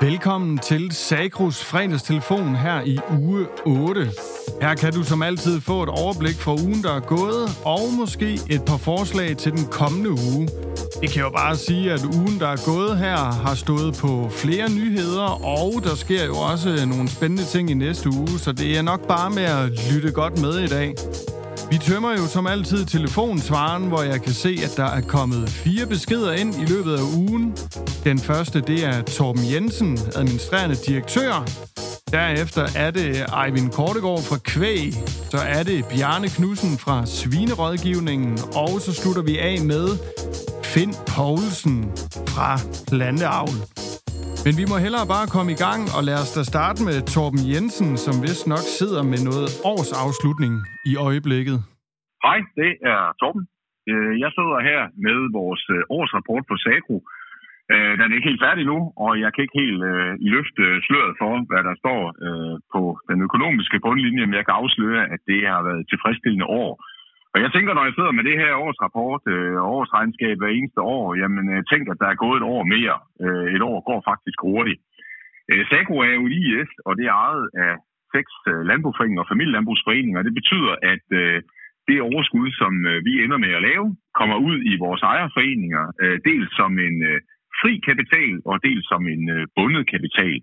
Velkommen til Sakrus fredagstelefon her i uge 8. Her kan du som altid få et overblik for ugen, der er gået, og måske et par forslag til den kommende uge. Det kan jo bare sige, at ugen, der er gået her, har stået på flere nyheder, og der sker jo også nogle spændende ting i næste uge, så det er nok bare med at lytte godt med i dag. Vi tømmer jo som altid telefonsvaren, hvor jeg kan se, at der er kommet fire beskeder ind i løbet af ugen. Den første, det er Torben Jensen, administrerende direktør. Derefter er det Eivind Kortegård fra Kvæg. Så er det Bjarne Knudsen fra Svinerådgivningen. Og så slutter vi af med Finn Poulsen fra Planteavl. Men vi må hellere bare komme i gang, og lad os da starte med Torben Jensen, som vist nok sidder med noget årsafslutning i øjeblikket. Hej, det er Torben. Øh, jeg sidder her med vores øh, årsrapport på SAGRO. Øh, den er ikke helt færdig nu, og jeg kan ikke helt løfte sløret for, hvad der står på den økonomiske bundlinje, men jeg kan afsløre, at det har været et tilfredsstillende år. Og jeg tænker, når jeg sidder med det her årsrapport øh, og årsregnskab hver eneste år, jamen øh, tænk, at der er gået et år mere. Øh, et år går faktisk hurtigt. Øh, SAGO er jo IS, og det er ejet af seks øh, landbrugsforeninger og familielandbrugsforeninger. Det betyder, at øh, det overskud, som øh, vi ender med at lave, kommer ud i vores ejerforeninger, øh, dels som en øh, fri kapital og dels som en øh, bundet kapital.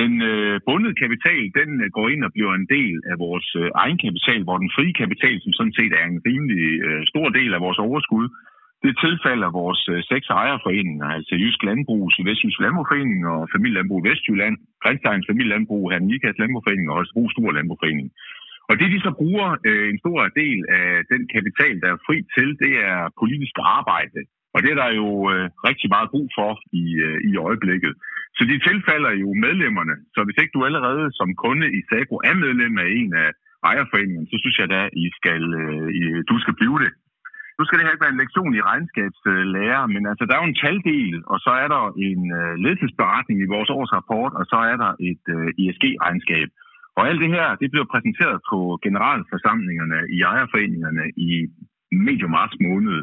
Den øh, bundede kapital, den øh, går ind og bliver en del af vores øh, egenkapital, hvor den frie kapital, som sådan set er en rimelig øh, stor del af vores overskud, det tilfalder vores øh, seks ejerforeninger, altså Jysk Landbrug, Sydvestjysk Landbrugforening og Familielandbrug Vestjylland, Grænsteins Familielandbrug, Hernikas Landbrugforening og Holstebro Stor Landbrugforening. Og det, de så bruger øh, en stor del af den kapital, der er fri til, det er politisk arbejde. Og det er der jo øh, rigtig meget brug for i, øh, i øjeblikket. Så de tilfalder jo medlemmerne. Så hvis ikke du allerede som kunde i Sago er medlem af en af ejerforeningerne, så synes jeg da, I skal, øh, I, du skal blive det. Nu skal det her ikke være en lektion i regnskabslærer, men altså, der er jo en taldel, og så er der en øh, ledelsesberetning i vores årsrapport, og så er der et øh, ISG-regnskab. Og alt det her, det bliver præsenteret på generalforsamlingerne i ejerforeningerne i medio marts måned.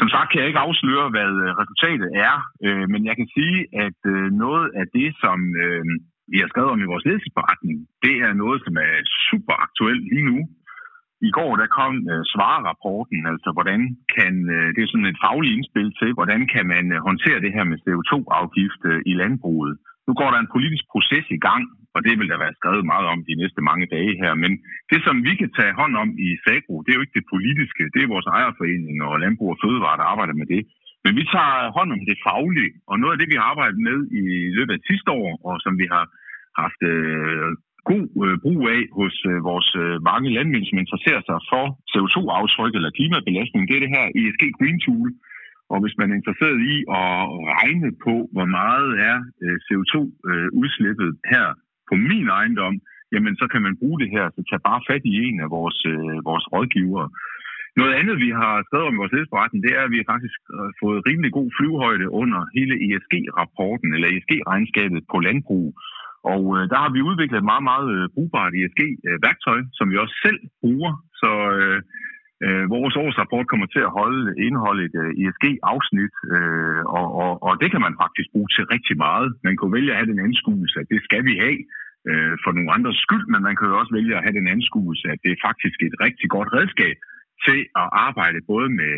Som sagt kan jeg ikke afsløre, hvad øh, resultatet er, øh, men jeg kan sige, at øh, noget af det, som øh, vi har skrevet om i vores ledelsesberetning, det er noget, som er super aktuelt lige nu. I går der kom øh, svarerapporten, altså hvordan kan, øh, det er sådan et fagligt indspil til, hvordan kan man øh, håndtere det her med CO2-afgift øh, i landbruget. Nu går der en politisk proces i gang, og det vil der være skrevet meget om de næste mange dage her. Men det, som vi kan tage hånd om i SAGRO, det er jo ikke det politiske. Det er vores ejerforening og Landbrug og Fødevare, der arbejder med det. Men vi tager hånd om det faglige, og noget af det, vi har arbejdet med i løbet af sidste år, og som vi har haft øh, god øh, brug af hos øh, vores øh, mange landmænd, som interesserer sig for CO2-aftryk eller klimabelastning, det er det her ESG Green Tool, og hvis man er interesseret i at regne på, hvor meget er øh, CO2-udslippet øh, her på min ejendom, jamen så kan man bruge det her, så tag bare fat i en af vores, øh, vores rådgivere. Noget andet, vi har skrevet om i vores ledelsesberetning, det er, at vi har faktisk øh, fået rimelig god flyvehøjde under hele ESG-rapporten, eller ESG-regnskabet på landbrug. Og øh, der har vi udviklet et meget, meget øh, brugbart ESG-værktøj, som vi også selv bruger. Så øh, Øh, vores årsrapport kommer til at holde, indeholde et øh, uh, ESG-afsnit, øh, og, og, og det kan man faktisk bruge til rigtig meget. Man kan vælge at have den anskuelse, at det skal vi have øh, for nogle andres skyld, men man kan jo også vælge at have den anskuelse, at det er faktisk et rigtig godt redskab til at arbejde både med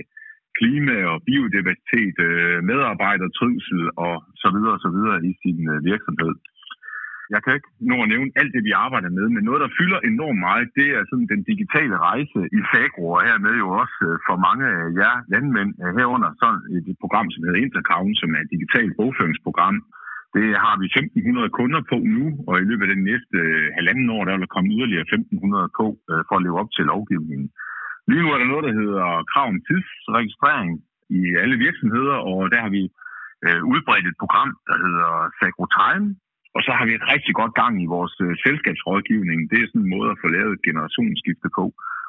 klima og biodiversitet, øh, medarbejdertrivsel og så videre og så videre i sin øh, virksomhed. Jeg kan ikke nå at nævne alt det, vi arbejder med, men noget, der fylder enormt meget, det er sådan den digitale rejse i Fagro, og hermed jo også øh, for mange af jer landmænd øh, herunder sådan et program, som hedder Intercount, som er et digitalt bogføringsprogram. Det har vi 1.500 kunder på nu, og i løbet af den næste øh, halvanden år, der vil der komme yderligere 1.500 på for at leve op til lovgivningen. Lige nu er der noget, der hedder krav om tidsregistrering i alle virksomheder, og der har vi udbredt et program, der hedder Sagro Time, og så har vi et rigtig godt gang i vores øh, selskabsrådgivning. Det er sådan en måde at få lavet et generationsskifte på.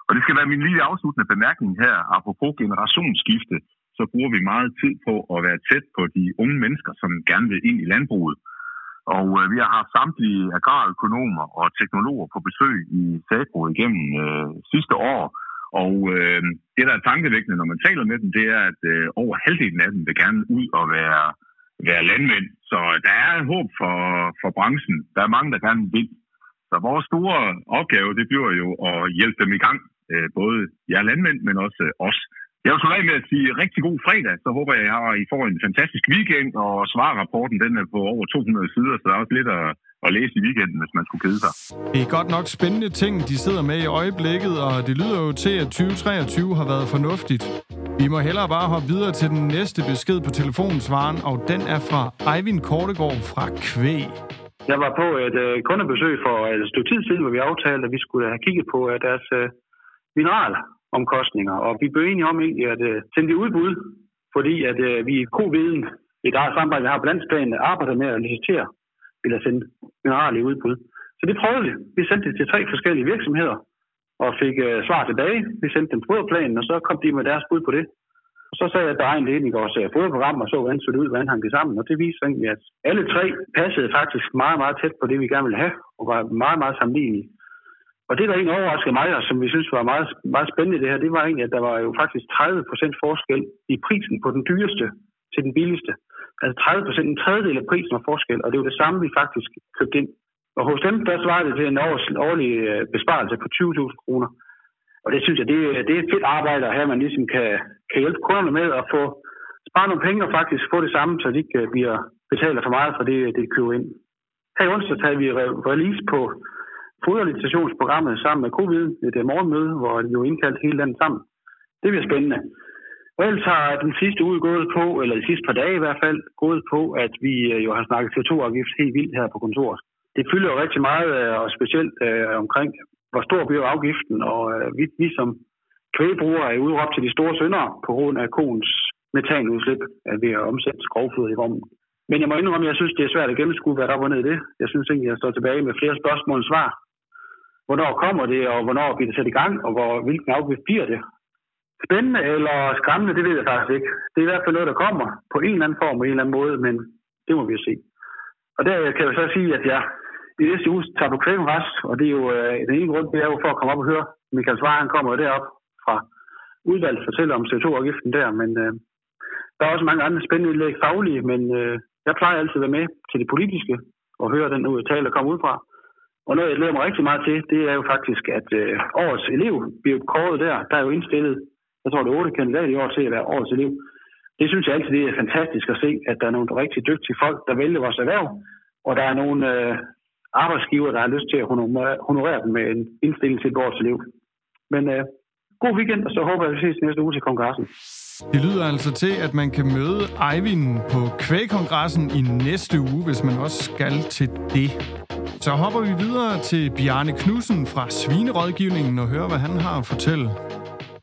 Og det skal være min lille afsluttende bemærkning her. Apropos generationsskifte, så bruger vi meget tid på at være tæt på de unge mennesker, som gerne vil ind i landbruget. Og øh, vi har haft samtlige agrarøkonomer og teknologer på besøg i Sagro igennem øh, sidste år. Og øh, det, der er tankevækkende, når man taler med dem, det er, at øh, over halvdelen af dem vil gerne ud og være være landmænd. Så der er håb for, for branchen. Der er mange, der gerne vil. Så vores store opgave, det bliver jo at hjælpe dem i gang. Øh, både jer landmænd, men også os. Jeg vil slutte med at sige rigtig god fredag. Så håber jeg, at I får en fantastisk weekend, og svarrapporten den er på over 200 sider, så der er også lidt at, at læse i weekenden, hvis man skulle kede sig. Det er godt nok spændende ting, de sidder med i øjeblikket, og det lyder jo til, at 2023 har været fornuftigt. Vi må hellere bare hoppe videre til den næste besked på telefonsvaren, og den er fra Eivind Kortegård fra Kvæg. Jeg var på et øh, kundebesøg for øh, et stykke tid siden, hvor vi aftalte, at vi skulle have kigget på øh, deres øh, mineralomkostninger, og vi blev enige om egentlig at øh, sende det udbud, fordi at øh, vi i Koviden, i der samarbejde, vi har på landsplan, arbejder med at licitere eller sende mineraler i udbud. Så det prøvede vi. Vi sendte det til tre forskellige virksomheder, og fik øh, svar tilbage. Vi sendte dem foderplanen, og så kom de med deres bud på det. Og så sagde jeg at der er en ledning vores uh, og så hvordan så det ud, hvordan hang det sammen. Og det viste egentlig, at alle tre passede faktisk meget, meget tæt på det, vi gerne ville have, og var meget, meget sammenlignelige. Og det, der egentlig overraskede mig, og som vi synes var meget, meget spændende det her, det var egentlig, at der var jo faktisk 30 procent forskel i prisen på den dyreste til den billigste. Altså 30 procent, en tredjedel af prisen var forskel, og det var det samme, vi faktisk købte ind. Og hos dem, der svarede det til en års, årlig øh, besparelse på 20.000 kroner. Og det synes jeg, det, det er et fedt arbejde at have, man ligesom kan, kan hjælpe kunderne med at få spare nogle penge og faktisk få det samme, så de ikke øh, bliver betaler for meget for det, øh, det de køber ind. Her i onsdag tager vi release på foderlicitationsprogrammet sammen med covid et er morgenmøde, hvor de jo indkaldt hele landet sammen. Det bliver spændende. Og ellers har den sidste uge gået på, eller de sidste par dage i hvert fald, gået på, at vi jo har snakket CO2-afgift helt vildt her på kontoret det fylder jo rigtig meget, øh, og specielt øh, omkring, hvor stor bliver afgiften, og øh, vi, vi som kvægbrugere er udråbt til de store syndere på grund af koens metanudslip at ved at omsætte skovfod i rummet. Men jeg må indrømme, at jeg synes, det er svært at gennemskue, hvad der er ned i det. Jeg synes egentlig, at jeg står tilbage med flere spørgsmål end svar. Hvornår kommer det, og hvornår bliver det sat i gang, og hvor, hvilken afgift bliver det? Spændende eller skræmmende, det ved jeg faktisk ikke. Det er i hvert fald noget, der kommer på en eller anden form og en eller anden måde, men det må vi jo se. Og der kan jeg så sige, at jeg i næste uge tager du kvæmræs, og det er jo øh, den ene grund, det er jo for at komme op og høre. Michael Svare, han kommer derop fra udvalget fortæller om CO2-afgiften der, men øh, der er også mange andre spændende indlæg faglige, men øh, jeg plejer altid at være med til det politiske og høre den ud tale, der kommer ud fra. Og noget, jeg glæder mig rigtig meget til, det er jo faktisk, at øh, årets elev bliver kåret der. Der er jo indstillet, jeg tror det er otte kandidater i år til at være årets elev. Det synes jeg altid det er fantastisk at se, at der er nogle rigtig dygtige folk, der vælger vores erhverv, og der er nogle øh, arbejdsgiver, der har lyst til at honorere dem med en indstilling til et års liv. Men øh, god weekend, og så håber jeg, at vi ses næste uge til kongressen. Det lyder altså til, at man kan møde Eivind på kvægkongressen i næste uge, hvis man også skal til det. Så hopper vi videre til Bjarne Knudsen fra Svinerådgivningen og hører, hvad han har at fortælle.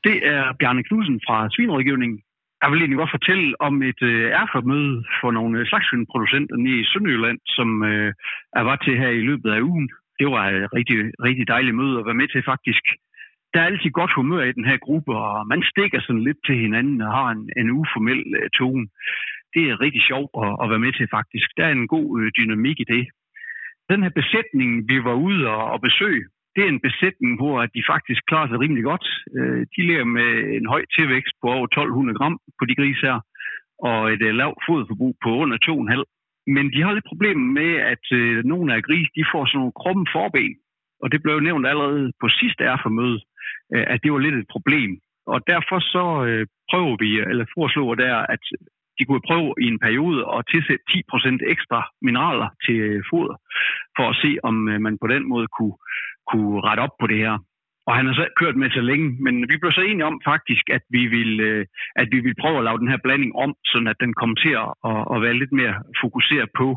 Det er Bjarne Knudsen fra Svinerådgivningen. Jeg vil egentlig godt fortælle om et øh, erfamøde for nogle øh, slagsvindproducenter i Sønderjylland, som øh, jeg var til her i løbet af ugen. Det var et rigtig, rigtig dejligt møde at være med til faktisk. Der er altid godt humør i den her gruppe, og man stikker sådan lidt til hinanden og har en, en uformel øh, tone. Det er rigtig sjovt at, at være med til faktisk. Der er en god øh, dynamik i det. Den her besætning, vi var ude og, og besøge, det er en besætning, hvor de faktisk klarer sig rimelig godt. Øh, de lever med en høj tilvækst på over 1200 gram på de grise her, og et øh, lavt foderforbrug på under 2,5. Men de har lidt problemer med, at øh, nogle af grise de får sådan nogle krumme forben. Og det blev nævnt allerede på sidste erfermøde, at det var lidt et problem. Og derfor så prøver vi, eller foreslår der, at de kunne prøve i en periode at tilsætte 10% ekstra mineraler til foder, for at se, om øh, man på den måde kunne, kunne rette op på det her. Og han har så kørt med så længe, men vi blev så enige om faktisk, at vi ville, øh, at vi ville prøve at lave den her blanding om, så at den kommer til at, at være lidt mere fokuseret på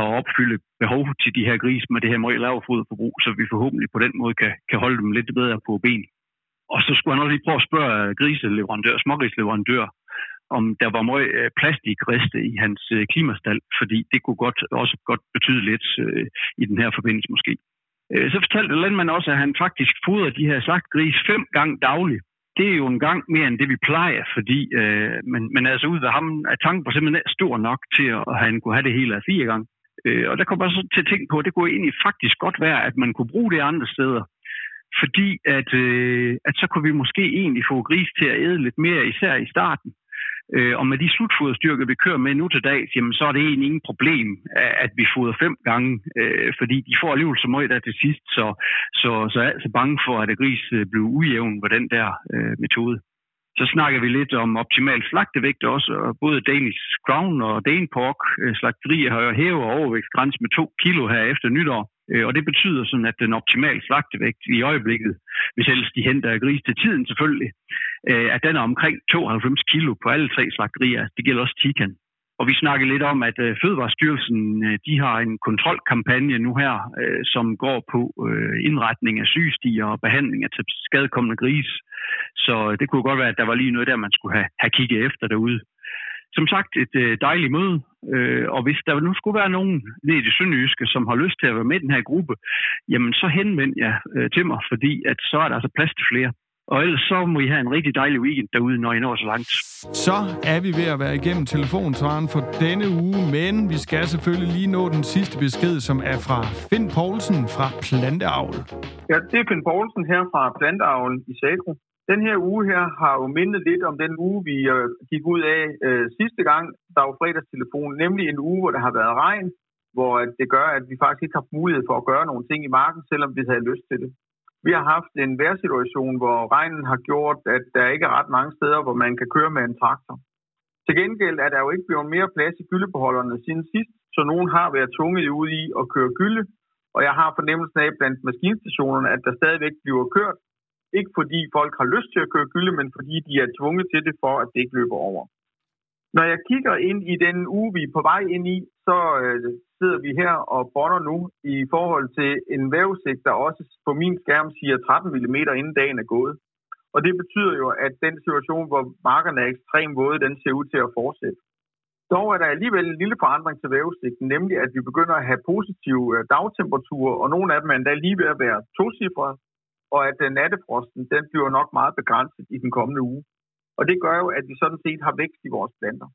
at opfylde behov til de her grise med det her meget lave foderforbrug, så vi forhåbentlig på den måde kan, kan holde dem lidt bedre på ben. Og så skulle han også lige prøve at spørge griseleverandør, smågrisleverandør, om der var meget øh, plastikreste i hans øh, klimastal, fordi det kunne godt, også godt betyde lidt øh, i den her forbindelse måske. Så fortalte landmanden også, at han faktisk fodrer de her slagtgris fem gange dagligt. Det er jo en gang mere end det, vi plejer, fordi øh, men, men altså ud af ham er tanken på simpelthen er stor nok til, at han kunne have det hele af fire gange. Øh, og der kommer så til at tænke på, at det kunne egentlig faktisk godt være, at man kunne bruge det andre steder. Fordi at, øh, at så kunne vi måske egentlig få gris til at æde lidt mere, især i starten. Øh, og med de slutfoderstyrker, vi kører med nu til dags, jamen, så er det egentlig ingen problem, at vi fodrer fem gange, øh, fordi de får alligevel så meget der til sidst, så, så, så er jeg altså bange for, at gris øh, bliver ujævn på den der øh, metode. Så snakker vi lidt om optimal slagtevægt også, og både Danish Crown og Dane Pork øh, slagterier har jo hævet overvægtsgrænsen med 2 kilo her efter nytår. Øh, og det betyder sådan, at den optimale slagtevægt i øjeblikket, hvis ellers de henter gris til tiden selvfølgelig, øh, at den er omkring 92 kilo på alle tre slagterier. Det gælder også Tikan. Og vi snakkede lidt om, at øh, Fødevarestyrelsen øh, de har en kontrolkampagne nu her, øh, som går på øh, indretning af sygestiger og behandling af skadekommende gris. Så øh, det kunne godt være, at der var lige noget der, man skulle have, have kigget efter derude. Som sagt, et øh, dejligt møde, øh, og hvis der nu skulle være nogen nede i det sønderjyske, som har lyst til at være med i den her gruppe, jamen så henvend jer øh, til mig, fordi at så er der altså plads til flere. Og ellers så må I have en rigtig dejlig weekend derude, når I når så langt. Så er vi ved at være igennem telefonsvaren for denne uge, men vi skal selvfølgelig lige nå den sidste besked, som er fra Finn Poulsen fra Planteavl. Ja, det er Finn Poulsen her fra Planteavl i Sagro. Den her uge her har jo mindet lidt om den uge, vi øh, gik ud af øh, sidste gang, der var fredagstelefon, nemlig en uge, hvor der har været regn, hvor det gør, at vi faktisk ikke har mulighed for at gøre nogle ting i marken, selvom vi havde lyst til det. Vi har haft en vejrsituation, hvor regnen har gjort, at der ikke er ret mange steder, hvor man kan køre med en traktor. Til gengæld er der jo ikke blevet mere plads i gyldebeholderne siden sidst, så nogen har været tvunget ud i at køre gylde, og jeg har fornemmelsen af blandt maskinstationerne, at der stadigvæk bliver kørt. Ikke fordi folk har lyst til at køre gylde, men fordi de er tvunget til det for, at det ikke løber over. Når jeg kigger ind i den uge, vi er på vej ind i, så øh, sidder vi her og bonder nu i forhold til en vævesigt, der også på min skærm siger 13 mm inden dagen er gået. Og det betyder jo, at den situation, hvor markerne er ekstremt våde, den ser ud til at fortsætte. Dog er der alligevel en lille forandring til vævesigten, nemlig at vi begynder at have positive øh, dagtemperaturer, og nogle af dem er endda lige ved at være tocifrede, og at øh, nattefrosten den bliver nok meget begrænset i den kommende uge. Og det gør jo, at vi sådan set har vækst i vores planter.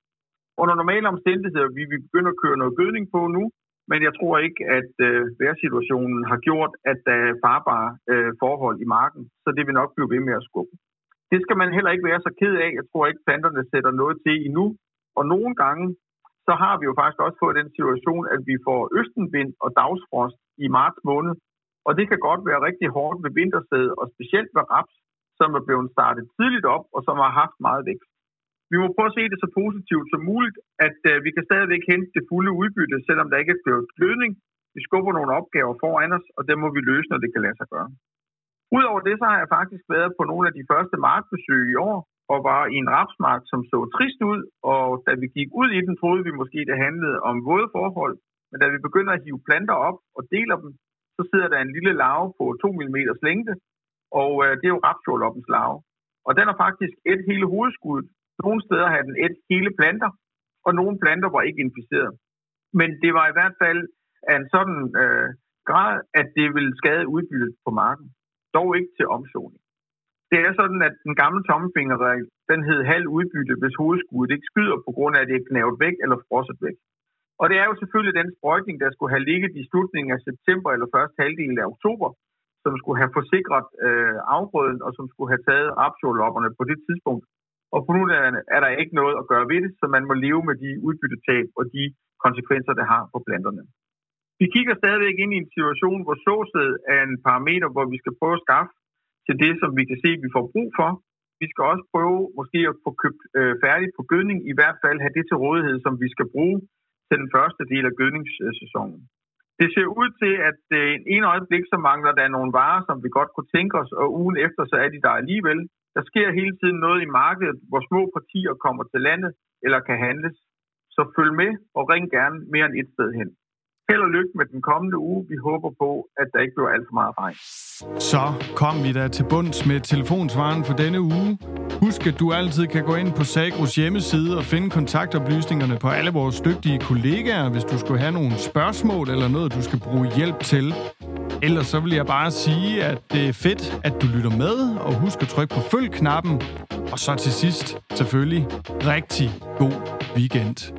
Under normale omstændigheder vil vi begynde at køre noget gødning på nu, men jeg tror ikke, at øh, vejrsituationen har gjort, at der er farbare øh, forhold i marken, så det vil nok blive ved med at skubbe. Det skal man heller ikke være så ked af. Jeg tror ikke, planterne sætter noget til endnu. Og nogle gange, så har vi jo faktisk også fået den situation, at vi får østenvind og dagsfrost i marts måned. Og det kan godt være rigtig hårdt ved vintersæd, og specielt ved raps, som er blevet startet tidligt op, og som har haft meget vækst. Vi må prøve at se det så positivt som muligt, at øh, vi kan stadigvæk hente det fulde udbytte, selvom der ikke er blevet glødning. Vi skubber nogle opgaver foran os, og dem må vi løse, når det kan lade sig gøre. Udover det, så har jeg faktisk været på nogle af de første markbesøg i år, og var i en rapsmark, som så trist ud, og da vi gik ud i den, troede vi måske, det handlede om våde forhold, men da vi begynder at hive planter op og deler dem, så sidder der en lille larve på 2 mm længde, og øh, det er jo rapsjordloppens larve. Og den har faktisk et hele hovedskuddet. Nogle steder havde den et hele planter, og nogle planter var ikke inficeret. Men det var i hvert fald af en sådan øh, grad, at det ville skade udbyttet på marken. Dog ikke til omsoning. Det er sådan, at den gamle tommefingerregel, den hed halv udbytte, hvis hovedskuddet ikke skyder på grund af, at det er knævet væk eller frosset væk. Og det er jo selvfølgelig den sprøjtning, der skulle have ligget i slutningen af september eller første halvdel af oktober, som skulle have forsikret øh, afgrøden og som skulle have taget rapsjordlopperne på det tidspunkt. Og på nuværende er der ikke noget at gøre ved det, så man må leve med de udbyttetab og de konsekvenser, det har på planterne. Vi kigger stadigvæk ind i en situation, hvor såsæd er en parameter, hvor vi skal prøve at skaffe til det, som vi kan se, vi får brug for. Vi skal også prøve måske at få købt øh, færdigt på gødning, i hvert fald have det til rådighed, som vi skal bruge til den første del af gødningssæsonen. Det ser ud til, at øh, en øjeblik så mangler der nogle varer, som vi godt kunne tænke os, og ugen efter så er de der alligevel. Der sker hele tiden noget i markedet, hvor små partier kommer til landet eller kan handles. Så følg med og ring gerne mere end et sted hen. Held og lykke med den kommende uge. Vi håber på, at der ikke bliver alt for meget regn. Så kom vi da til bunds med telefonsvaren for denne uge. Husk, at du altid kan gå ind på Sagros hjemmeside og finde kontaktoplysningerne på alle vores dygtige kollegaer, hvis du skulle have nogle spørgsmål eller noget, du skal bruge hjælp til. Ellers så vil jeg bare sige, at det er fedt, at du lytter med, og husk at trykke på følg-knappen. Og så til sidst, selvfølgelig, rigtig god weekend.